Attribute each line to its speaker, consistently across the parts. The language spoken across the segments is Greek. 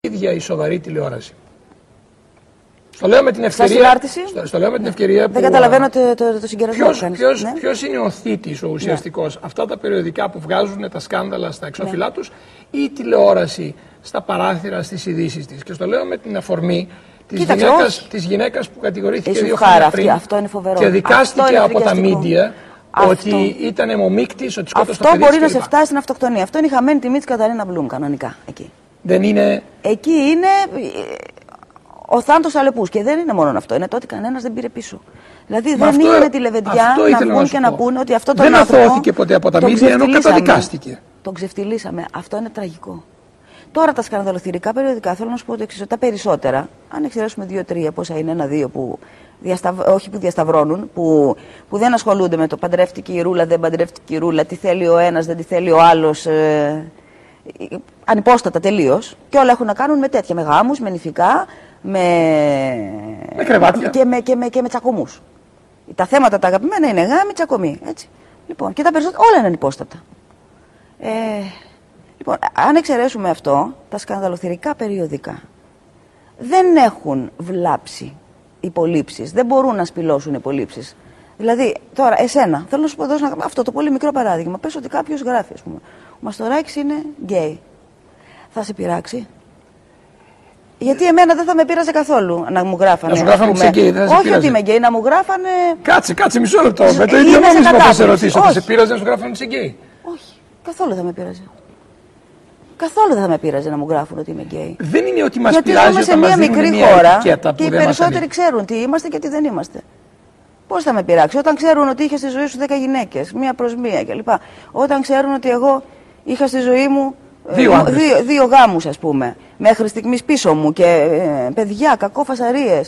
Speaker 1: ίδια η σοβαρή τηλεόραση. Στο λέω με την ευκαιρία. Στο, στο λέω με την
Speaker 2: ναι.
Speaker 1: ευκαιρία που.
Speaker 2: Δεν καταλαβαίνω το, το, το συγκερασμό
Speaker 1: Ποιος,
Speaker 2: που
Speaker 1: ποιος,
Speaker 2: ναι.
Speaker 1: ποιος είναι ο θήτης, ο ουσιαστικός, αυτά τα περιοδικά που βγάζουν τα σκάνδαλα στα εξώφυλλά
Speaker 2: Ναι.
Speaker 1: τους ή η τηλεόραση στα παράθυρα στις ειδήσεις της; Και στο λέω με την αφορμή της
Speaker 2: Κοίταξε,
Speaker 1: γυναίκας,
Speaker 2: όχι.
Speaker 1: της γυναίκας που κατηγορήθηκε
Speaker 2: Είσαι
Speaker 1: δύο
Speaker 2: ευχάρα
Speaker 1: χρόνια
Speaker 2: αυτή,
Speaker 1: πριν
Speaker 2: αυτό είναι φοβερό.
Speaker 1: και
Speaker 2: Αυτό
Speaker 1: δικάστηκε
Speaker 2: είναι
Speaker 1: από τα
Speaker 2: φρικιαστικό.
Speaker 1: μίντια
Speaker 2: Αυτό.
Speaker 1: ότι ήταν αιμομίκτης, ότι σκότωσε
Speaker 2: Αυτό
Speaker 1: το παιδί
Speaker 2: μπορεί
Speaker 1: της
Speaker 2: να
Speaker 1: κλπ.
Speaker 2: σε φτάσει στην αυτοκτονία. Αυτό είναι η χαμένη τιμή της Καταρίνα Μπλουμ κανονικά. Εκεί,
Speaker 1: Δεν είναι...
Speaker 2: εκεί είναι ε, ο θάνατος αλεπούς. Και δεν είναι μόνο αυτό. Είναι το ότι κανένας δεν πήρε πίσω. Δηλαδή
Speaker 1: Μα
Speaker 2: δεν
Speaker 1: αυτό-
Speaker 2: είναι τηλεβεντιά
Speaker 1: αυτό
Speaker 2: να
Speaker 1: ήθελα
Speaker 2: βγουν
Speaker 1: σου
Speaker 2: και να
Speaker 1: πω.
Speaker 2: πούνε ότι αυτό το
Speaker 1: Δεν
Speaker 2: άνθρωπο
Speaker 1: αθώθηκε ποτέ από τα
Speaker 2: τον
Speaker 1: μίντια, ενώ
Speaker 2: ξεφτυλίσαμε.
Speaker 1: καταδικάστηκε.
Speaker 2: Τον ξεφτυλίσαμε. Αυτό είναι τραγικό. Τώρα τα σκανδαλοθυρικά περιοδικά θέλω να σου πω το εξής: ότι τα περισσότερα, αν εξαιρέσουμε δύο-τρία, πόσα είναι ένα-δύο που διασταβ... όχι που διασταυρώνουν, που, που δεν ασχολούνται με το παντρεύτηκε η ρούλα, δεν παντρεύτηκε η ρούλα, τι θέλει ο ένας, δεν τι θέλει ο άλλος. Ε, ανυπόστατα τελείως. Και όλα έχουν να κάνουν με τέτοια, με γάμους, με νηφικά, με.
Speaker 1: Με κρεβάτια.
Speaker 2: Και με, και με, και με τσακωμούς. Τα θέματα τα αγαπημένα είναι γάμοι, τσακωμοί. Έτσι. Λοιπόν, και τα περισσότερα όλα είναι ανυπόστατα. Ε, λοιπόν, αν εξαιρέσουμε αυτό, τα σκανδαλοθυρικά περιοδικά δεν έχουν βλάψει υπολήψεις, δεν μπορούν να σπιλώσουν υπολήψεις. Δηλαδή, τώρα, εσένα, θέλω να σου πω δώσω ένα- αυτό το πολύ μικρό παράδειγμα. Πες ότι κάποιος γράφει, ας πούμε, ο Μαστοράκης είναι γκέι. Θα σε πειράξει. Γιατί εμένα δεν θα με πείραζε καθόλου να μου γράφανε.
Speaker 1: Να σου γράφανε
Speaker 2: ας πούμε.
Speaker 1: ότι είσαι γκέι, δεν θα σε
Speaker 2: Όχι
Speaker 1: πείραζε.
Speaker 2: ότι είμαι γκέι, να μου γράφανε.
Speaker 1: Κάτσε, κάτσε μισό λεπτό. Με το
Speaker 2: Είμαι
Speaker 1: ίδιο
Speaker 2: σε
Speaker 1: νόμισμα θα σε
Speaker 2: κατάπληξη.
Speaker 1: ρωτήσω. Θα σε
Speaker 2: Όχι.
Speaker 1: πείραζε να σου γράφουν είσαι γκέι;
Speaker 2: Όχι, καθόλου δεν θα με πείραζε. Καθόλου δεν θα με πείραζε να μου γράφουν ότι είμαι γκέι.
Speaker 1: Δεν είναι ότι μας
Speaker 2: Γιατί
Speaker 1: πειράζει
Speaker 2: ζούμε σε
Speaker 1: όταν μας
Speaker 2: μια
Speaker 1: δίνουν
Speaker 2: μικρή
Speaker 1: μια
Speaker 2: χώρα
Speaker 1: ετικέτα
Speaker 2: και
Speaker 1: που
Speaker 2: οι
Speaker 1: δεν μας
Speaker 2: περισσότεροι
Speaker 1: ανήκει.
Speaker 2: ξέρουν τι είμαστε και τι δεν είμαστε. Πώς θα με πειράξει, όταν ξέρουν ότι είχε στη ζωή σου 10 γυναίκες, μία προς μία κλπ. Όταν ξέρουν ότι εγώ είχα στη ζωή μου ε,
Speaker 1: Δύο άντρες.
Speaker 2: δύο, δύο γάμους, ας πούμε, μέχρι στιγμής πίσω μου και ε, παιδιά, κακό φασαρίε.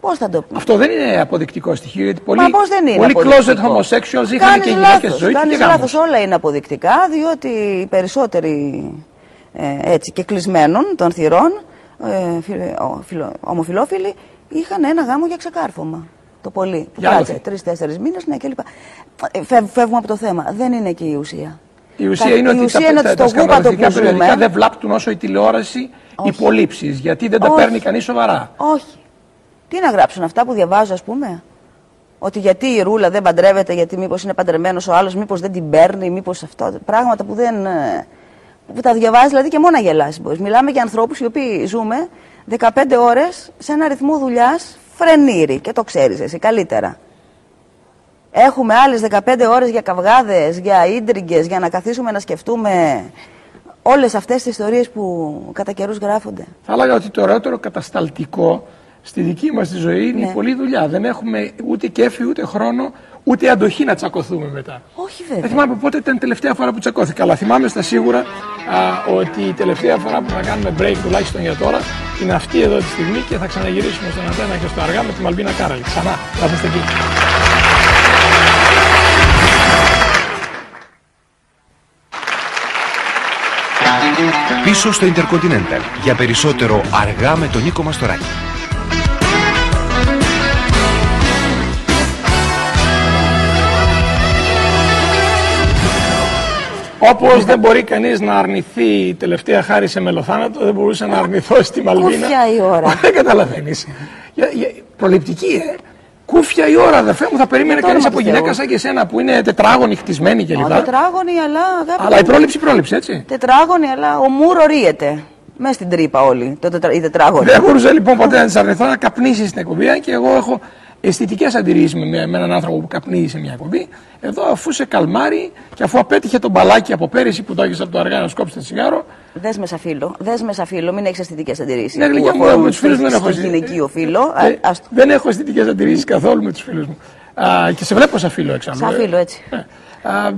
Speaker 2: Πώς θα το πει.
Speaker 1: Αυτό δεν είναι αποδεικτικό στοιχείο. Γιατί πολλοί,
Speaker 2: Μα πώς δεν είναι
Speaker 1: πολλοί closet
Speaker 2: αποδεικτικό.
Speaker 1: homosexuals είχαν
Speaker 2: Κάνεις
Speaker 1: και γυναίκες στη
Speaker 2: λάθος,
Speaker 1: ζωή του και
Speaker 2: κάνεις
Speaker 1: γάμους;
Speaker 2: λάθος, όλα είναι αποδεικτικά, διότι οι περισσότεροι ε, έτσι και κλεισμένων των θυρών, ε, φιλε- ο- φιλο- ομοφιλόφιλοι, είχαν ένα γάμο για ξεκάρφωμα. Το πολύ. Που
Speaker 1: Για άλλο
Speaker 2: κάτσε
Speaker 1: θέμα.
Speaker 2: τρει-τέσσερι μήνες, ναι, κλπ. Ε, φεύ- Φεύγουμε από το θέμα. Δεν είναι και η ουσία.
Speaker 1: Η ουσία
Speaker 2: Τα-
Speaker 1: είναι
Speaker 2: η
Speaker 1: ότι
Speaker 2: ουσία
Speaker 1: τα,
Speaker 2: είναι
Speaker 1: τα,
Speaker 2: ότι
Speaker 1: τα
Speaker 2: στο γούπατο
Speaker 1: σκανδαλιστικά
Speaker 2: που
Speaker 1: περιοδικά
Speaker 2: ζούμε.
Speaker 1: δεν βλάπτουν όσο η τηλεόραση
Speaker 2: Όχι.
Speaker 1: υπολείψεις. Γιατί δεν τα
Speaker 2: Όχι.
Speaker 1: παίρνει κανείς σοβαρά.
Speaker 2: Όχι. Τι να γράψουν αυτά που διαβάζω, ας πούμε; Ότι γιατί η ρούλα δεν παντρεύεται, γιατί μήπως είναι παντρεμένος ο άλλος, μήπως δεν την παίρνει, μήπως αυτό. Πράγματα που δεν. ε, που τα διαβάζεις δηλαδή και μόνο να γελάσεις μπορείς. Μιλάμε για ανθρώπους οι οποίοι ζούμε 15 ώρες σε ένα ρυθμό δουλειάς φρενήρι και το ξέρεις εσύ καλύτερα. Έχουμε άλλες 15 ώρες για καυγάδες, για ίντριγκες, για να καθίσουμε να σκεφτούμε όλες αυτές τις ιστορίες που κατά καιρούς γράφονται.
Speaker 1: Θα έλεγα ότι το ωραιότερο κατασταλτικό στη δική μας τη ζωή είναι
Speaker 2: Ναι.
Speaker 1: η πολλή δουλειά. Δεν έχουμε ούτε κέφι, ούτε χρόνο, ούτε αντοχή να τσακωθούμε μετά.
Speaker 2: Όχι
Speaker 1: Δεν
Speaker 2: βέβαια.
Speaker 1: θυμάμαι πότε ήταν η τελευταία φορά που τσακώθηκα, αλλά θυμάμαι στα σίγουρα α, ότι η τελευταία φορά που θα κάνουμε break τουλάχιστον για τώρα είναι αυτή εδώ τη στιγμή και θα ξαναγυρίσουμε στον Αντένα και στο Αργά με τη Μαλμπίνα Κάραλη. Ξανά, θα είστε εκεί.
Speaker 3: Πίσω στο Intercontinental για περισσότερο αργά με τον Νίκο Μαστοράκη.
Speaker 1: Όπως δεν μπορεί κανείς να αρνηθεί η τελευταία χάρη σε μελοθάνατο, δεν μπορούσα να αρνηθώ στη Μαλβίνα.
Speaker 2: Κούφια η ώρα;
Speaker 1: Δεν καταλαβαίνεις. Προληπτική, ε. Κούφια η ώρα, αδερφέ μου, θα περίμενε
Speaker 2: το
Speaker 1: κανείς
Speaker 2: όνομα
Speaker 1: από
Speaker 2: του
Speaker 1: γυναίκα
Speaker 2: Θεού.
Speaker 1: σαν και εσένα που είναι τετράγωνη, χτισμένη κλπ.
Speaker 2: Ω, Τετράγωνη, αλλά. αγάπη
Speaker 1: Αλλά η
Speaker 2: μου,
Speaker 1: πρόληψη, πρόληψη, έτσι.
Speaker 2: Τετράγωνη, αλλά ο Μούρο ρίεται. Μέσα στην τρύπα όλοι. Το τετρα... Η τετράγωνη.
Speaker 1: Δεν μπορούσα λοιπόν ποτέ να της αρνηθώ να καπνίσει στην εκπομπή, αν και εγώ έχω αισθητικές αντιρρήσεις με, με έναν άνθρωπο που καπνίζει σε μια εκπομπή. Εδώ, αφού σε καλμάρει και αφού απέτυχε τον μπαλάκι από πέρυσι που το έχει από το αργά να σκόψει το τσιγάρο,
Speaker 2: Δες με σαν φίλο. Δες με σαν φίλο, μην έχεις αισθητικές αντιρρήσεις.
Speaker 1: Ναι, γλυκιά μου, με τους φίλους δεν έχω
Speaker 2: γυναικείο φίλο.
Speaker 1: Ε,
Speaker 2: Α, ας το-
Speaker 1: δεν έχω αισθητικές αντιρρήσεις καθόλου με τους φίλους μου. Α, και σε βλέπω σαν φίλο εξάλλου.
Speaker 2: Σαν
Speaker 1: ε.
Speaker 2: φίλο, έτσι.
Speaker 1: Ε, α,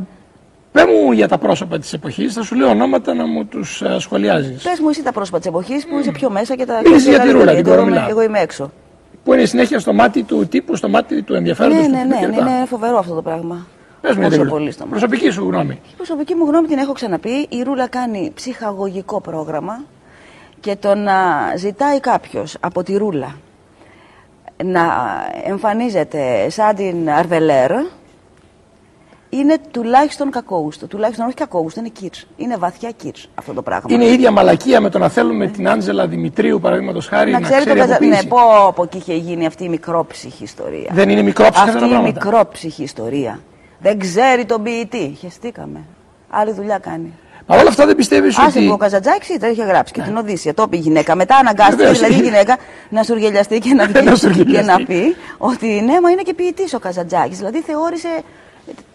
Speaker 1: Πε μου για τα πρόσωπα της εποχής, θα σου λέω ονόματα να μου τους σχολιάζεις.
Speaker 2: Πες μου εσύ τα πρόσωπα της εποχής που είσαι πιο μέσα και τα.
Speaker 1: Μίλησε για τη
Speaker 2: καλύτερα,
Speaker 1: Ρούλα,
Speaker 2: γιατί
Speaker 1: την
Speaker 2: εγώ είμαι-
Speaker 1: Κορομιλά.
Speaker 2: Εγώ είμαι έξω.
Speaker 1: Που είναι συνέχεια στο μάτι του τύπου, στο μάτι του ενδιαφέροντος
Speaker 2: Ναι,
Speaker 1: του
Speaker 2: ναι,
Speaker 1: τύπου
Speaker 2: ναι,
Speaker 1: κλπ.
Speaker 2: ναι, είναι φοβερό αυτό το πράγμα.
Speaker 1: Πες μου για
Speaker 2: Όσο
Speaker 1: την
Speaker 2: πολύ
Speaker 1: Ρούλα.
Speaker 2: στο μάτι.
Speaker 1: Προσωπική σου γνώμη.
Speaker 2: Η προσωπική μου γνώμη την έχω ξαναπεί. Η Ρούλα κάνει ψυχαγωγικό πρόγραμμα και το να ζητάει κάποιος από τη Ρούλα να εμφανίζεται σαν την Αρβελέρ είναι τουλάχιστον κακόγουστο. Τουλάχιστον όχι κακόγουστο, είναι κύρ. Είναι βαθιά κύρ αυτό το πράγμα.
Speaker 1: Είναι η ίδια μαλακία με το να θέλουμε την Άντζελα Δημητρίου, παραδείγματος χάρη, να,
Speaker 2: να ξέρει
Speaker 1: ξέρει
Speaker 2: το Καζα... Ναι,
Speaker 1: αποποίηση.
Speaker 2: πω από εκεί είχε γίνει αυτή η μικρόψυχη ιστορία.
Speaker 1: Δεν είναι μικρόψυχα αυτά
Speaker 2: Αυτή
Speaker 1: τα
Speaker 2: η
Speaker 1: πράγματα.
Speaker 2: μικρόψυχη ιστορία. Δεν ξέρει τον ποιητή. Χεστήκαμε. Άλλη δουλειά κάνει.
Speaker 1: Παρ' όλα αυτά δεν πιστεύεις
Speaker 2: Άσε
Speaker 1: ότι.
Speaker 2: που ο Καζατζάκης τα είχε γράψει και την Οδύσσια. Το είπε η γυναίκα. Μετά αναγκάστηκε
Speaker 1: Βεβαίως.
Speaker 2: δηλαδή η γυναίκα να σουργελιαστεί και να,
Speaker 1: Να
Speaker 2: βγει και
Speaker 1: σουργελιαστεί.
Speaker 2: να πει ότι ναι, μα είναι και ποιητής ο Καζατζάκης. Δηλαδή θεώρησε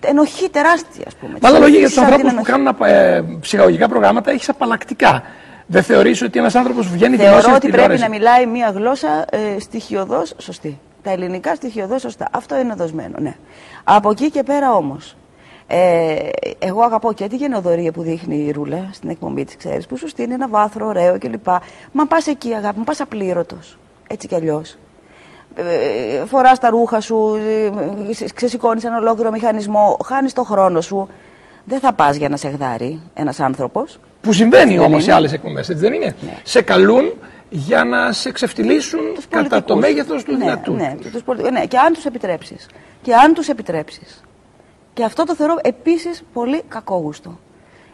Speaker 2: ενοχή τεράστια, ας πούμε.
Speaker 1: Με άλλα λόγια, για
Speaker 2: Σαν
Speaker 1: τους
Speaker 2: την
Speaker 1: ανθρώπου που
Speaker 2: ενοχή.
Speaker 1: κάνουν απα- ε, ψυχαγωγικά προγράμματα έχεις απαλλακτικά. Δεν θεωρείς ότι ένας άνθρωπος βγαίνει
Speaker 2: Θεωρώ
Speaker 1: δημόσια
Speaker 2: ότι
Speaker 1: στη
Speaker 2: πρέπει
Speaker 1: τηλεόραση;
Speaker 2: να μιλάει μία γλώσσα ε, στοιχειοδός σωστή. Τα ελληνικά στοιχειοδός σωστά. Αυτό είναι δοσμένο, ναι. Από εκεί και πέρα όμως. Ε, εγώ αγαπώ και τη γενοδορία που δείχνει η Ρούλα στην εκπομπή της, ξέρεις, που σου στείλει ένα βάθρο ωραίο κλπ. Μα πας εκεί, αγάπη μου, πας απλήρωτος. Έτσι κι αλλιώς. Ε, Φοράς τα ρούχα σου, ε, ξεσηκώνεις ένα ολόκληρο μηχανισμό, χάνεις το χρόνο σου. Δεν θα πας για να σε γδάρει ένας άνθρωπος.
Speaker 1: Που συμβαίνει
Speaker 2: Δεν
Speaker 1: όμως
Speaker 2: είναι.
Speaker 1: σε άλλες εκπομπές, έτσι δεν είναι; Σε καλούν για να σε ξεφτυλίσουν
Speaker 2: τους
Speaker 1: κατά το
Speaker 2: πολιτικούς.
Speaker 1: μέγεθος του
Speaker 2: ναι,
Speaker 1: δυνατού.
Speaker 2: Ναι, τους πολιτικούς. ναι, και αν τους επιτρέψεις. Και αν τους επιτρέψεις. Και αυτό το θεωρώ επίσης πολύ κακόγουστο.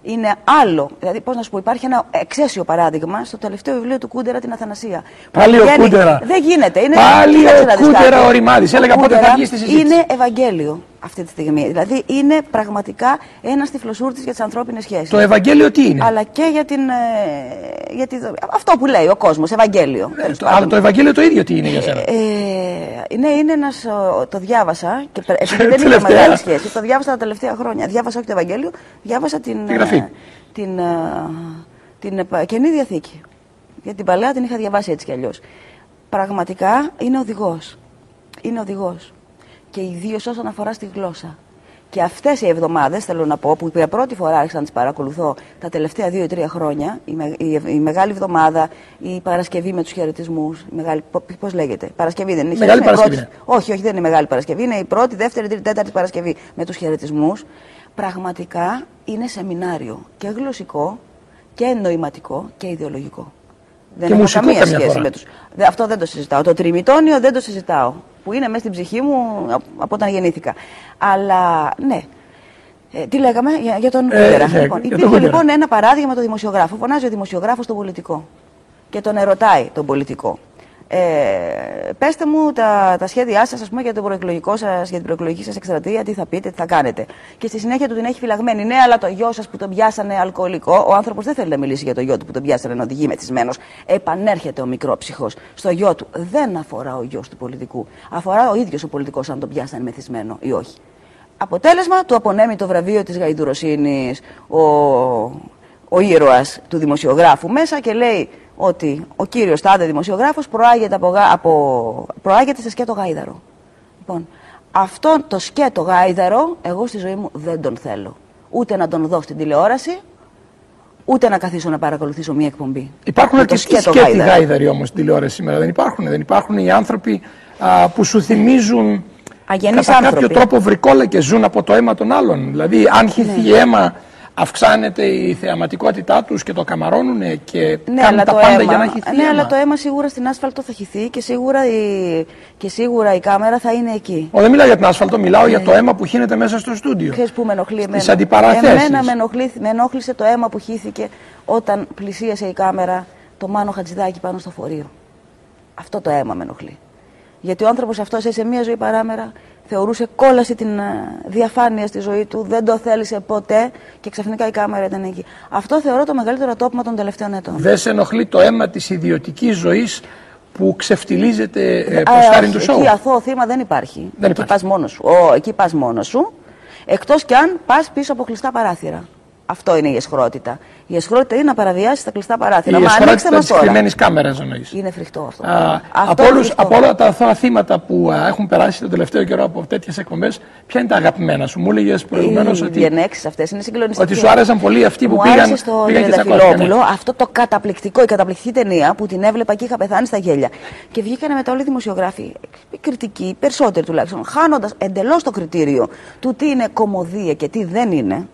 Speaker 2: Είναι άλλο. Δηλαδή, πώς να σου πω, υπάρχει ένα εξαίσιο παράδειγμα στο τελευταίο βιβλίο του Κούντερα, την Αθανασία.
Speaker 1: Πάλι
Speaker 2: Που
Speaker 1: ο
Speaker 2: πηγαίνει-
Speaker 1: Κούντερα.
Speaker 2: Δεν γίνεται. Είναι,
Speaker 1: Πάλι
Speaker 2: κοίταξε
Speaker 1: ο
Speaker 2: να δεις
Speaker 1: Κούντερα
Speaker 2: κάτι.
Speaker 1: ο Ρημάδης.
Speaker 2: Ο
Speaker 1: Έλεγα πότε θα
Speaker 2: Κούντερα
Speaker 1: βγει στη συζήτηση.
Speaker 2: Είναι Ευαγγέλιο αυτή τη στιγμή. Δηλαδή, είναι πραγματικά ένας τυφλοσούρτης για τις ανθρώπινες σχέσεις.
Speaker 1: Το Ευαγγέλιο τι είναι;
Speaker 2: Αλλά και για την. ε, για τη, αυτό που λέει ο κόσμος, Ευαγγέλιο.
Speaker 1: Ε,
Speaker 2: τέλος
Speaker 1: το,
Speaker 2: πάντων.
Speaker 1: αλλά το Ευαγγέλιο το ίδιο τι είναι για σένα;
Speaker 2: Ε, ναι, είναι ένας. Το διάβασα και πρε- επειδή δεν είχα
Speaker 1: Τελευταία.
Speaker 2: μεγάλη σχέση. Το διάβασα τα τελευταία χρόνια. Διάβασα όχι το Ευαγγέλιο, διάβασα την.
Speaker 1: Τη γραφή.
Speaker 2: ε, Την, ε, την ε, καινή διαθήκη. Γιατί την παλαιά την είχα διαβάσει έτσι κι αλλιώς. Πραγματικά είναι οδηγός. Είναι οδηγός. Και ιδίως όσον αφορά στη γλώσσα. Και αυτές οι εβδομάδες, θέλω να πω, που για πρώτη φορά άρχισα να τις παρακολουθώ τα τελευταία δύο ή τρία χρόνια, η, με- η, η Μεγάλη Εβδομάδα, η Παρασκευή με τους χαιρετισμούς. Πώς λέγεται, Παρασκευή δεν είναι.
Speaker 1: Μεγάλη
Speaker 2: είναι
Speaker 1: Παρασκευή,
Speaker 2: πρώτη- Όχι, όχι, δεν είναι Μεγάλη Παρασκευή. Είναι η πρώτη, δεύτερη, τρίτη, τέταρτη Παρασκευή με τους χαιρετισμούς. Πραγματικά είναι σεμινάριο και γλωσσικό και νοηματικό και ιδεολογικό. Δεν
Speaker 1: Και
Speaker 2: έχω
Speaker 1: μουσικό
Speaker 2: καμία
Speaker 1: καμιά
Speaker 2: σχέση
Speaker 1: φορά.
Speaker 2: με τους. Δε- Αυτό δεν το συζητάω. Το τριμητόνιο δεν το συζητάω. Που είναι μέσα στην ψυχή μου από από όταν γεννήθηκα. Αλλά ναι. Ε, τι λέγαμε για, για τον
Speaker 1: Ε,
Speaker 2: Κούντερα.
Speaker 1: ναι,
Speaker 2: λοιπόν,
Speaker 1: για τον
Speaker 2: υπήρχε
Speaker 1: Κούντερα.
Speaker 2: λοιπόν ένα παράδειγμα με τον δημοσιογράφο. Φωνάζει ο δημοσιογράφος τον πολιτικό. Και τον ερωτάει τον πολιτικό. Ε, πέστε μου τα, τα σχέδιά σας για, το προεκλογικό σας, για την προεκλογική σας εκστρατεία, τι θα πείτε, τι θα κάνετε. Και στη συνέχεια του την έχει φυλαγμένη. Ναι, αλλά το γιο σας που τον πιάσανε αλκοολικό, ο άνθρωπος δεν θέλει να μιλήσει για το γιο του που τον πιάσανε να οδηγεί μεθυσμένος. Επανέρχεται ο μικρόψυχο στο γιο του. Δεν αφορά ο γιος του πολιτικού. Αφορά ο ίδιος ο πολιτικός αν τον πιάσανε μεθυσμένο ή όχι. Αποτέλεσμα του απονέμει το βραβείο της γαϊδουροσύνης ο, ο ήρωας του δημοσιογράφου μέσα και λέει ότι ο κύριος τάδε δημοσιογράφος προάγεται, από, γα- από, προάγεται σε σκέτο γάιδαρο. Λοιπόν, αυτό το σκέτο γάιδαρο εγώ στη ζωή μου δεν τον θέλω. Ούτε να τον δω στην τηλεόραση, ούτε να καθίσω να παρακολουθήσω μία εκπομπή.
Speaker 1: Υπάρχουν
Speaker 2: Με το
Speaker 1: αρκετοί
Speaker 2: σκέτο
Speaker 1: σκέτη
Speaker 2: γάιδαρο.
Speaker 1: γάιδαροι όμως στην τηλεόραση σήμερα. Δεν υπάρχουν. Δεν υπάρχουν οι άνθρωποι α, που σου θυμίζουν
Speaker 2: Αγενείς
Speaker 1: κατά κάποιο
Speaker 2: άνθρωποι.
Speaker 1: τρόπο βρικόλα και ζουν από το αίμα των άλλων. Δηλαδή, αν χυθεί
Speaker 2: Ναι.
Speaker 1: αίμα, αυξάνεται η θεαματικότητά τους και το καμαρώνουν και
Speaker 2: Ναι,
Speaker 1: κάνουν
Speaker 2: αλλά
Speaker 1: τα
Speaker 2: το
Speaker 1: πάντα
Speaker 2: αίμα,
Speaker 1: για να χυθεί
Speaker 2: ναι,
Speaker 1: αίμα.
Speaker 2: αλλά το αίμα σίγουρα στην άσφαλτο θα χυθεί και σίγουρα η, και σίγουρα η κάμερα θα είναι εκεί.
Speaker 1: Ο, δεν μιλάω για την άσφαλτο, μιλάω για το αίμα που χύνεται μέσα στο στούντιο.
Speaker 2: Ξέρεις που με ενοχλεί εμένα;
Speaker 1: Στις αντιπαραθέσεις.
Speaker 2: Εμένα με, ενοχλεί, με ενόχλησε το αίμα που χύθηκε όταν πλησίασε η κάμερα το Μάνο Χατζηδάκη πάνω στο φορείο. Αυτό το αίμα με ενοχλεί. Γιατί ο άνθρωπος αυτός σε μία ζωή παράμερα θεωρούσε κόλαση την ε, διαφάνεια στη ζωή του, δεν το θέλησε ποτέ και ξαφνικά η κάμερα ήταν εκεί. Αυτό θεωρώ το μεγαλύτερο τόπμα των τελευταίων ετών.
Speaker 1: Δεν σε ενοχλεί το αίμα της ιδιωτικής ζωής που ξεφτιλίζεται ε,
Speaker 2: Α,
Speaker 1: προς χάρη
Speaker 2: όχι,
Speaker 1: του σοου.
Speaker 2: Εκεί αθώο θύμα δεν υπάρχει.
Speaker 1: Δεν
Speaker 2: εκεί
Speaker 1: υπάρχει.
Speaker 2: πας μόνος σου. Ω, εκεί πας μόνος σου. Εκτός κι αν πας πίσω από κλειστά παράθυρα. Αυτό είναι η εσχρότητα. Η εσχρότητα είναι να παραβιάσεις τα κλειστά παράθυρα.
Speaker 1: Η
Speaker 2: Μα ανοίξτε
Speaker 1: εσχρότητα
Speaker 2: μας
Speaker 1: της
Speaker 2: τώρα.
Speaker 1: κρυμμένη κάμερας εννοείς.
Speaker 2: Είναι φρικτό αυτό.
Speaker 1: Α,
Speaker 2: αυτό
Speaker 1: από,
Speaker 2: είναι
Speaker 1: όλους,
Speaker 2: φρικτό.
Speaker 1: από όλα τα αθώα θύματα που α, έχουν περάσει τον τελευταίο καιρό από τέτοιες εκπομπές, ποια είναι τα αγαπημένα σου; Μου έλεγες προηγουμένως
Speaker 2: Οι
Speaker 1: ότι,
Speaker 2: διενέξεις αυτές είναι συγκλονιστικές.
Speaker 1: ότι σου άρεσαν πολύ αυτοί που
Speaker 2: Μου
Speaker 1: πήγαν,
Speaker 2: άρεσε στο
Speaker 1: πήγαν και
Speaker 2: Τριανταφυλόπουλο
Speaker 1: τσακώθηκαν. ναι.
Speaker 2: αυτό το καταπληκτικό, η καταπληκτική ταινία που την έβλεπα και είχα πεθάνει στα γέλια. Και βγήκανε μετά όλοι οι δημοσιογράφοι, οι κριτικοί, οι περισσότεροι τουλάχιστον, χάνοντας εντελώς το κριτήριο του τι είναι κομμωδία και τι δεν είναι.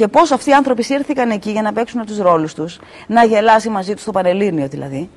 Speaker 2: Και πώς αυτοί οι άνθρωποι σύρθηκαν εκεί για να παίξουν τους ρόλους τους, να γελάσει μαζί τους στο Πανελλήνιο δηλαδή.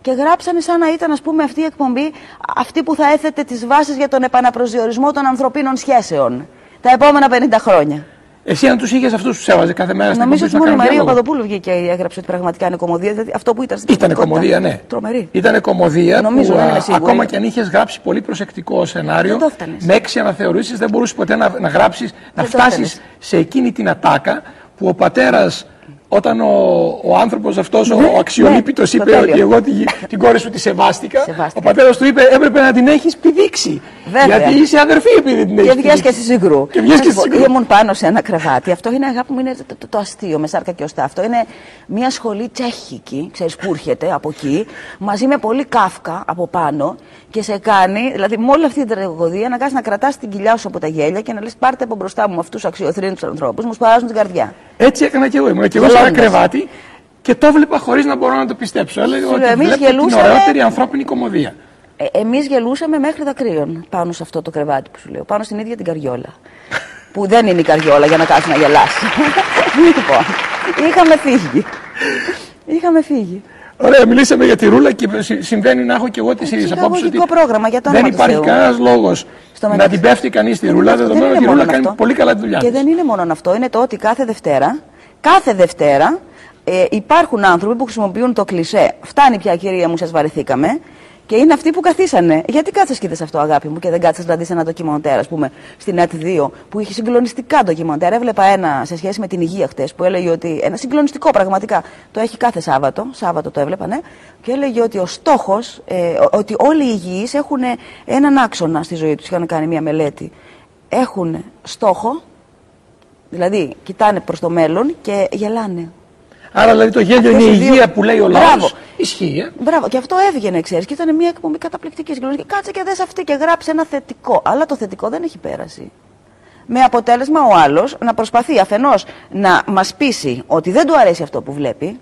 Speaker 2: Και γράψανε σαν να ήταν, ας πούμε, αυτή η εκπομπή αυτή που θα έθετε τις βάσεις για τον επαναπροσδιορισμό των ανθρωπίνων σχέσεων. τα επόμενα 50 χρόνια.
Speaker 1: Εσύ, αν τους είχες αυτούς, τους έβαζε κάθε μέρα στην
Speaker 2: Νομίζω ότι
Speaker 1: εκπομπή
Speaker 2: μόνο η
Speaker 1: σου να
Speaker 2: Μαρία
Speaker 1: κάνουν διάλογο.
Speaker 2: Παπαδοπούλου βγήκε και έγραψε ότι πραγματικά είναι κομμωδία. Δηλαδή αυτό που ήταν στην
Speaker 1: Ήταν
Speaker 2: πραγματικότητα.
Speaker 1: κομμωδία, ναι.
Speaker 2: Τρομερή.
Speaker 1: Ήταν κομμωδία
Speaker 2: Νομίζω,
Speaker 1: που
Speaker 2: δεν
Speaker 1: α,
Speaker 2: είμαι σίγουρη.
Speaker 1: ακόμα και αν είχες γράψει πολύ προσεκτικό σενάριο,
Speaker 2: Δεν το έφτανες.
Speaker 1: με έξι αναθεωρήσεις δεν μπορούσες ποτέ να, να γράψεις, να
Speaker 2: το
Speaker 1: φτάσεις
Speaker 2: έφτανες.
Speaker 1: σε εκείνη την ατάκα που ο πατέρας. Όταν ο, ο άνθρωπος αυτός, ο αξιολύπητος,
Speaker 2: ναι,
Speaker 1: είπε
Speaker 2: το
Speaker 1: ότι
Speaker 2: τέλειο.
Speaker 1: εγώ την, την κόρη σου τη σεβάστηκα,
Speaker 2: Σεβάστηκα.
Speaker 1: ο πατέρας του είπε: Έπρεπε να την έχεις πηδήξει.
Speaker 2: Βέβαια.
Speaker 1: Γιατί είσαι αδερφή επειδή την έχεις
Speaker 2: Και βγες και στη Συγκρού.
Speaker 1: Και βγες
Speaker 2: Να
Speaker 1: και
Speaker 2: σου
Speaker 1: στη
Speaker 2: πω,
Speaker 1: Συγκρού.
Speaker 2: Ήμουν πάνω σε ένα κρεβάτι. Αυτό είναι αγάπη μου, είναι το, το, το αστείο με σάρκα και οστά. Αυτό είναι μια σχολή τσέχικη, ξέρεις που έρχεται από εκεί, μαζί με πολύ κάφκα από πάνω και σε κάνει, δηλαδή με όλη αυτή την τραγωδία να κάνεις να κρατάς την κοιλιά σου από τα γέλια και να λες πάρτε από μπροστά μου αυτούς τους αξιοθρύνους ανθρώπους, μου σπαράζουν την καρδιά.
Speaker 1: Έτσι έκανα και εγώ. Ήμουν και εγώ σε ένα
Speaker 2: Γελώντας.
Speaker 1: κρεβάτι και το βλέπα χωρίς να μπορώ να το πιστέψω. Έλεγα
Speaker 2: Σου
Speaker 1: ότι
Speaker 2: λέω, εμείς
Speaker 1: βλέπω την
Speaker 2: γελούσαμε.
Speaker 1: ωραιότερη ανθρώπινη κομμωδία.
Speaker 2: Ε, Εμείς γελούσαμε μέχρι δακρύων πάνω σε αυτό το κρεβάτι που σου λέω. Πάνω στην ίδια την καριόλα. που δεν είναι η καριόλα για να κάτσει να γελάσει. λοιπόν, είχαμε φύγει. είχαμε φύγει.
Speaker 1: Ωραία, μιλήσαμε για τη ρούλα και συ- συμβαίνει να έχω και εγώ τη ίδια απόψη.
Speaker 2: ψυχαγωγικό πρόγραμμα, για το
Speaker 1: δεν
Speaker 2: όνομα του
Speaker 1: υπάρχει
Speaker 2: Θεού.
Speaker 1: κανένας λόγος
Speaker 2: Στο
Speaker 1: να
Speaker 2: μεταξύ.
Speaker 1: την πέφτει κανείς στη
Speaker 2: Δεν
Speaker 1: ρούλα,
Speaker 2: είναι αυτό,
Speaker 1: δεδομένου
Speaker 2: δεν
Speaker 1: ότι η
Speaker 2: είναι
Speaker 1: ρούλα
Speaker 2: μόνο
Speaker 1: κάνει
Speaker 2: αυτό.
Speaker 1: πολύ καλά τη δουλειά
Speaker 2: Και
Speaker 1: της.
Speaker 2: δεν είναι μόνο αυτό, είναι το ότι κάθε Δευτέρα, κάθε Δευτέρα ε, υπάρχουν άνθρωποι που χρησιμοποιούν το κλισέ. Φτάνει πια κυρία μου, σας βαρεθήκαμε. Και είναι αυτοί που καθίσανε. Γιατί κάθεσαι και είδες αυτό, αγάπη μου, και δεν κάθεσαι να δεις ένα ντοκιμαντέρ, ας πούμε, στην ΕΤ2, που είχε συγκλονιστικά ντοκιμαντέρ. Έβλεπα ένα σε σχέση με την υγεία χτες, που έλεγε ότι. Ένα συγκλονιστικό πραγματικά. Το έχει κάθε Σάββατο. Σάββατο το έβλεπα, ναι. Και έλεγε ότι ο στόχος, ε, ότι όλοι οι υγιείς έχουν έναν άξονα στη ζωή τους. Είχαν κάνει μια μελέτη. Έχουν στόχο, δηλαδή κοιτάνε προς το μέλλον και γελάνε.
Speaker 1: Άρα δηλαδή το γέλιο
Speaker 2: Αυτές
Speaker 1: είναι η
Speaker 2: οι δύο-
Speaker 1: υγεία που λέει ο λαός.
Speaker 2: Μπράβο.
Speaker 1: Ισχύει. ε.
Speaker 2: Μπράβο, και αυτό έβγαινε, ξέρεις, και ήταν μια εκπομπή καταπληκτικής. συγκλονιστική. Κάτσε και δες αυτή και γράψε ένα θετικό. Αλλά το θετικό δεν έχει πέρασει. Με αποτέλεσμα ο άλλος να προσπαθεί αφενός να μας πείσει ότι δεν του αρέσει αυτό που βλέπει,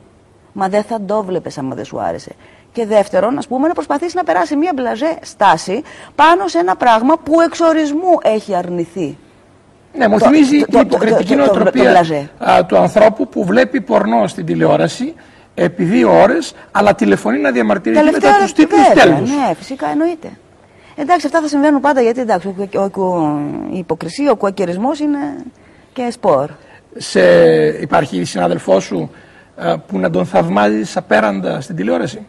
Speaker 2: μα δεν θα το βλέπεις άμα δεν σου άρεσε. Και δεύτερον, ας πούμε, να προσπαθήσει να περάσει μια μπλαζέ στάση πάνω σε ένα πράγμα που εξορισμού έχει αρνηθεί.
Speaker 1: Ναι, μου
Speaker 2: Το-
Speaker 1: θυμίζει
Speaker 2: το-
Speaker 1: την
Speaker 2: το-
Speaker 1: υποκριτική
Speaker 2: το- το- το- το
Speaker 1: νοοτροπία
Speaker 2: μπλαζέ.
Speaker 1: α, του ανθρώπου που βλέπει πορνό στην τηλεόραση επί δύο ώρες, αλλά τηλεφωνεί να διαμαρτυρηθεί μετά
Speaker 2: Τελευταία
Speaker 1: τους τίτλους
Speaker 2: βέβαια,
Speaker 1: τέλους.
Speaker 2: Ναι, φυσικά εννοείται. Εντάξει, αυτά θα συμβαίνουν πάντα γιατί εντάξει, ο, ο, ο, η υποκρισία, ο κουακερισμός είναι και σπορ.
Speaker 1: Σε, υπάρχει συνάδελφός σου α, που να τον θαυμάζεις απέραντα στην τηλεόραση;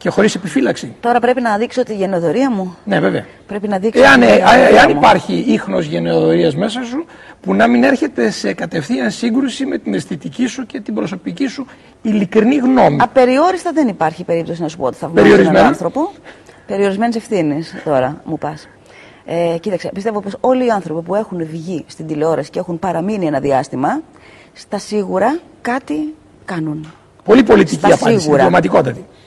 Speaker 1: Και χωρίς επιφύλαξη.
Speaker 2: Τώρα πρέπει να δείξω τη γενοδορία μου.
Speaker 1: Ναι, βέβαια.
Speaker 2: Πρέπει να δείξω.
Speaker 1: Εάν,
Speaker 2: τη
Speaker 1: ε,
Speaker 2: γενοδορία
Speaker 1: ε, εάν
Speaker 2: μου.
Speaker 1: υπάρχει ίχνος γενεοδορίας μέσα σου που να μην έρχεται σε κατευθείαν σύγκρουση με την αισθητική σου και την προσωπική σου ειλικρινή γνώμη.
Speaker 2: Απεριόριστα δεν υπάρχει περίπτωση να σου πω ότι θα βγάλει
Speaker 1: Περιορισμένα.
Speaker 2: έναν άνθρωπο. Περιορισμένης ευθύνης τώρα μου πας. Ε, κοίταξε, πιστεύω πως όλοι οι άνθρωποι που έχουν βγει στην τηλεόραση και έχουν παραμείνει ένα διάστημα, στα σίγουρα κάτι κάνουν.
Speaker 1: Πολύ πολιτική
Speaker 2: Στα
Speaker 1: απάντηση,
Speaker 2: σίγουρα.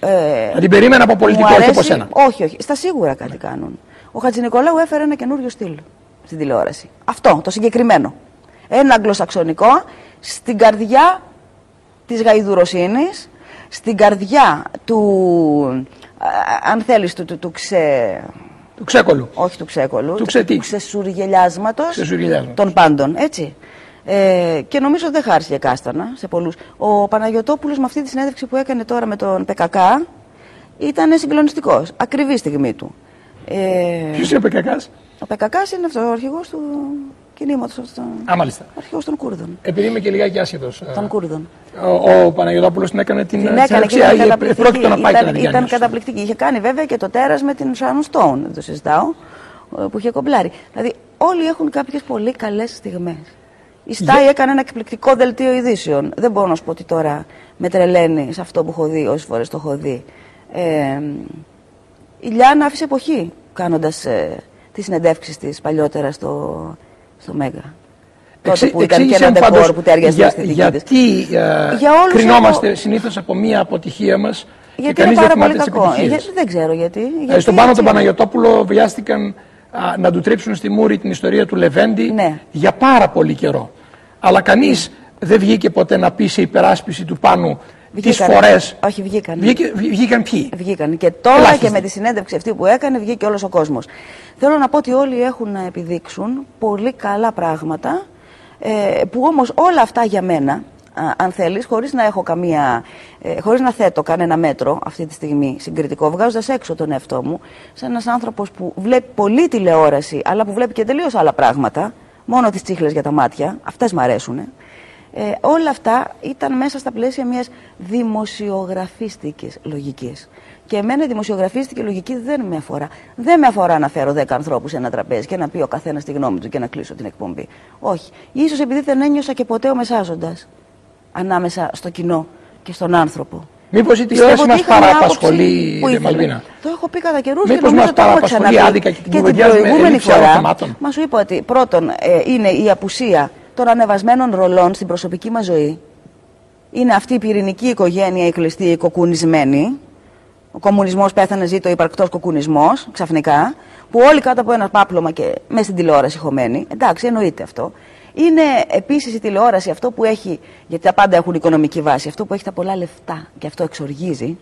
Speaker 1: Διπλωματικότατη.
Speaker 2: Ε,
Speaker 1: Θα την περίμενα από πολιτικό,
Speaker 2: μου
Speaker 1: όχι από
Speaker 2: αρέσει-
Speaker 1: σένα.
Speaker 2: Όχι, όχι. Στα σίγουρα κάτι κάνουν. Ο Χατζη Νικολάου έφερε ένα καινούριο στυλ στην τηλεόραση. Αυτό, το συγκεκριμένο. Ένα αγγλοσαξονικό στην καρδιά της γαϊδουροσύνης, στην καρδιά του, α, αν θέλεις, του, του, του ξε...
Speaker 1: Του ξέκολου.
Speaker 2: όχι του ξέκολου,
Speaker 1: Του ξε τι;
Speaker 2: ξεσουργελιάσματος
Speaker 1: Ξεσουργελιάσματος.
Speaker 2: των πάντων, έτσι. Ε, και νομίζω δεν χάρισε κάστανα σε πολλούς. Ο Παναγιωτόπουλος με αυτή τη συνέντευξη που έκανε τώρα με τον ΠΚΚ ήταν συγκλονιστικός, ακριβή στιγμή του. Ε,
Speaker 1: Ποιος είναι ο Πεκακάς;
Speaker 2: ο ΠΚΚ είναι αυτός, ο αρχηγός του κινήματος, αυτός,
Speaker 1: Α, μάλιστα.
Speaker 2: ο αρχηγός των Κούρδων.
Speaker 1: Επειδή είμαι και λιγάκι άσχετος.
Speaker 2: Των Κούρδων.
Speaker 1: Ο, ο Παναγιώτοπουλο την έκανε την,
Speaker 2: Την έκανε και
Speaker 1: συνέντευξη,
Speaker 2: ήταν
Speaker 1: α,
Speaker 2: καταπληκτική.
Speaker 1: Πρόκειται να πάει και να
Speaker 2: Ήταν,
Speaker 1: την
Speaker 2: ήταν
Speaker 1: κάνει.
Speaker 2: καταπληκτική. Είχε κάνει βέβαια και το τέρας με την Sharon Stone, δεν το συζητάω, ε, που είχε κομπλάρει. Δηλαδή όλοι έχουν κάποιες πολύ καλές στιγμές. Η Στάι έκανε ένα εκπληκτικό δελτίο ειδήσεων. Δεν μπορώ να σου πω ότι τώρα με τρελαίνει σε αυτό που έχω δει, όσες φορές το έχω δει. Ε, η Λιάννα άφησε εποχή κάνοντας ε, τις συνεντεύξεις της παλιότερα στο, στο Μέγα. Τότε που ήταν και
Speaker 1: εξήγησε
Speaker 2: ένα
Speaker 1: μου πάντως
Speaker 2: ντεκόρ που τέριαζε
Speaker 1: για-
Speaker 2: στη δική της.
Speaker 1: Γιατί ε,
Speaker 2: Για όλους
Speaker 1: κρινόμαστε
Speaker 2: έχω-
Speaker 1: συνήθως από μία αποτυχία μας
Speaker 2: Γιατί
Speaker 1: και
Speaker 2: είναι
Speaker 1: κανείς δεν
Speaker 2: πάρα πολύ
Speaker 1: θυμάται τις
Speaker 2: κακό.
Speaker 1: επιτυχίες.
Speaker 2: Γιατί, δεν ξέρω γιατί.
Speaker 1: Ε,
Speaker 2: γιατί
Speaker 1: στον πάνω
Speaker 2: έτσι
Speaker 1: τον
Speaker 2: είναι.
Speaker 1: Παναγιωτόπουλο βιάστηκαν α, να του τρίψουν στη μούρη την ιστορία του Λεβέντη
Speaker 2: Ναι.
Speaker 1: για πάρα πολύ καιρό. Αλλά κανείς δεν βγήκε ποτέ να πει σε υπεράσπιση του πάνω τις
Speaker 2: Βγήκανε.
Speaker 1: φορές.
Speaker 2: Όχι, βγήκαν.
Speaker 1: Βγήκε, βγή- βγήκαν ποιοι;
Speaker 2: Βγήκαν. Και τώρα
Speaker 1: Ελάχιστοι.
Speaker 2: και με τη συνέντευξη αυτή που έκανε βγήκε όλος ο κόσμος. Θέλω να πω ότι όλοι έχουν να επιδείξουν πολύ καλά πράγματα ε, που όμως όλα αυτά για μένα αν θέλεις, χωρίς να έχω καμία. Ε, χωρίς να θέτω κανένα μέτρο αυτή τη στιγμή συγκριτικό, βγάζοντας έξω τον εαυτό μου, σε ένας άνθρωπος που βλέπει πολύ τηλεόραση, αλλά που βλέπει και τελείως άλλα πράγματα, μόνο τις τσίχλες για τα μάτια, αυτές μου αρέσουν. Ε, όλα αυτά ήταν μέσα στα πλαίσια μιας δημοσιογραφίστικης λογικής. Και εμένα η δημοσιογραφίστικη λογική δεν με αφορά. Δεν με αφορά να φέρω 10 ανθρώπους σε ένα τραπέζι και να πει ο καθένας τη γνώμη του και να κλείσω την εκπομπή. Όχι. Ίσως επειδή δεν ένιωσα και ποτέ ο μεσάζοντας ανάμεσα στο κοινό και στον άνθρωπο.
Speaker 1: Μήπως η τηλεόραση μας παραπασχολεί, Μαλβίνα;
Speaker 2: Το έχω πει κατά καιρούς και νομίζω το έχω ξαναπεί. Και, και την προηγούμενη φορά μας σου είπα ότι πρώτον ε, είναι η απουσία των ανεβασμένων ρολών στην προσωπική μας ζωή. Είναι αυτή η πυρηνική οικογένεια, η κλειστή, η κοκκουνισμένη, ο κομμουνισμός πέθανε, ζει το υπαρκτός κοκκουνισμό ξαφνικά, που όλοι κάτω από ένα πάπλωμα και μέσα στην τηλεόραση χωμένοι. Εντάξει, εννοείται αυτό. Είναι επίσης η τηλεόραση αυτό που έχει, γιατί τα πάντα έχουν οικονομική βάση, αυτό που έχει τα πολλά λεφτά και αυτό εξοργίζει.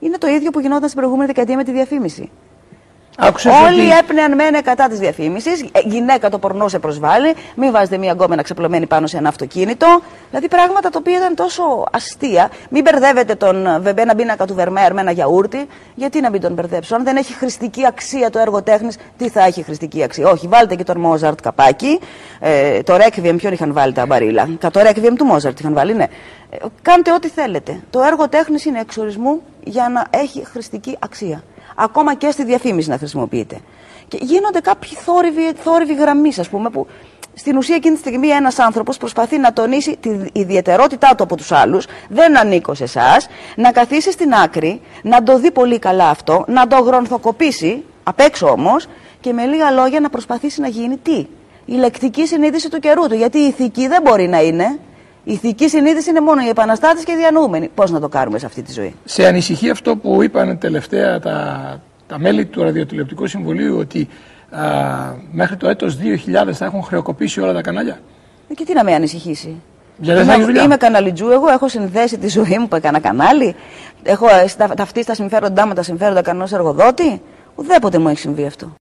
Speaker 2: Είναι το ίδιο που γινόταν στην προηγούμενη δεκαετία με τη διαφήμιση. Όλοι ότι... έπνεαν μένε κατά της διαφήμισης. Ε, γυναίκα το πορνό σε προσβάλλει. Μην βάζετε μία γκόμενα ξαπλωμένη πάνω σε ένα αυτοκίνητο. Δηλαδή πράγματα τα οποία ήταν τόσο αστεία. Μην μπερδεύετε τον βεμπένα πίνακα του Βερμέρ με ένα γιαούρτι. Γιατί να μην τον μπερδέψω; Αν δεν έχει χρηστική αξία το έργο τέχνης, τι θα έχει χρηστική αξία; Όχι, βάλτε και τον Μόζαρτ καπάκι. Ε, το Ρέκβιεμ, ποιον είχαν βάλει τα μπαρίλα; Το Ρέκβιεμ του Μόζαρτ είχαν βάλει, ναι. Ε, κάντε ό,τι θέλετε. Το έργο τέχνης είναι εξορισμού για να έχει χρηστική αξία ακόμα και στη διαφήμιση να χρησιμοποιείται. Και γίνονται κάποιοι θόρυβοι, θόρυβοι γραμμής, ας πούμε, που στην ουσία εκείνη τη στιγμή ένας άνθρωπος προσπαθεί να τονίσει τη ιδιαιτερότητά του από τους άλλους, δεν ανήκω σε εσάς, να καθίσει στην άκρη, να το δει πολύ καλά αυτό, να το γρονθοκοπήσει, απ' έξω όμως, και με λίγα λόγια να προσπαθήσει να γίνει τι; Η λεκτική συνείδηση του καιρού του. Γιατί η ηθική δεν μπορεί να είναι. Η ηθική συνείδηση είναι μόνο οι επαναστάτες και οι διανοούμενοι. Πώς να το κάνουμε σε αυτή τη ζωή;
Speaker 1: Σε ανησυχεί αυτό που είπαν τελευταία τα, τα μέλη του Ραδιοτηλεοπτικού Συμβουλίου ότι α, μέχρι το έτος 2000 θα έχουν χρεοκοπήσει όλα τα κανάλια;
Speaker 2: Ε, και τι να με ανησυχήσει;
Speaker 1: Για δεν
Speaker 2: είμαι, είμαι καναλιτζού, εγώ έχω συνδέσει τη ζωή μου που έκανα κανάλι. Έχω ε, ταυτίσει τα συμφέροντά με τα συμφέροντα κανένα εργοδότη. Ουδέποτε μου έχει συμβεί αυτό.